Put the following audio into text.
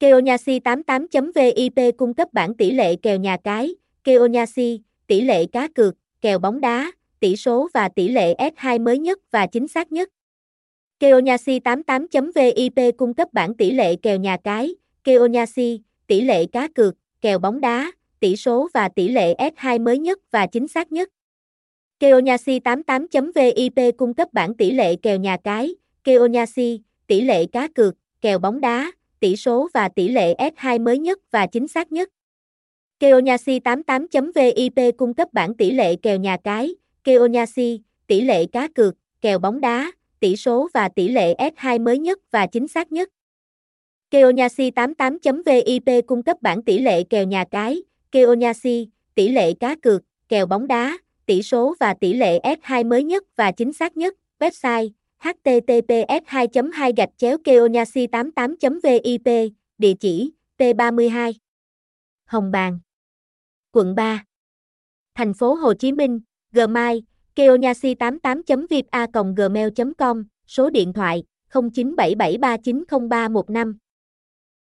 Keonyasi88.vip cung cấp bảng tỷ lệ kèo nhà cái, Keonyasi, tỷ lệ cá cược, kèo bóng đá, tỷ số và tỷ lệ S2 mới nhất và chính xác nhất. Keonyasi88.vip cung cấp bảng tỷ lệ kèo nhà cái, Keonyasi, tỷ lệ cá cược, kèo bóng đá, tỷ số và tỷ lệ S2 mới nhất và chính xác nhất. Keonyasi88.vip cung cấp bảng tỷ lệ kèo nhà cái, Keonyasi, tỷ lệ cá cược, kèo bóng đá, tỷ số và tỷ lệ S2 mới nhất và chính xác nhất. Keonyasi88.vip cung cấp bảng tỷ lệ kèo nhà cái, Keonyasi, tỷ lệ cá cược, kèo bóng đá, tỷ số và tỷ lệ S2 mới nhất và chính xác nhất. Keonyasi88.vip cung cấp bảng tỷ lệ kèo nhà cái, Keonyasi, tỷ lệ cá cược, kèo bóng đá, tỷ số và tỷ lệ S2 mới nhất và chính xác nhất. Website https 2 2 gạch chéo keonyasi 88 vip, địa chỉ T32 Hồng Bàng, Quận 3 Thành phố Hồ Chí Minh, Gmail keonyasi 88 vipa gmail com, số điện thoại 0977390315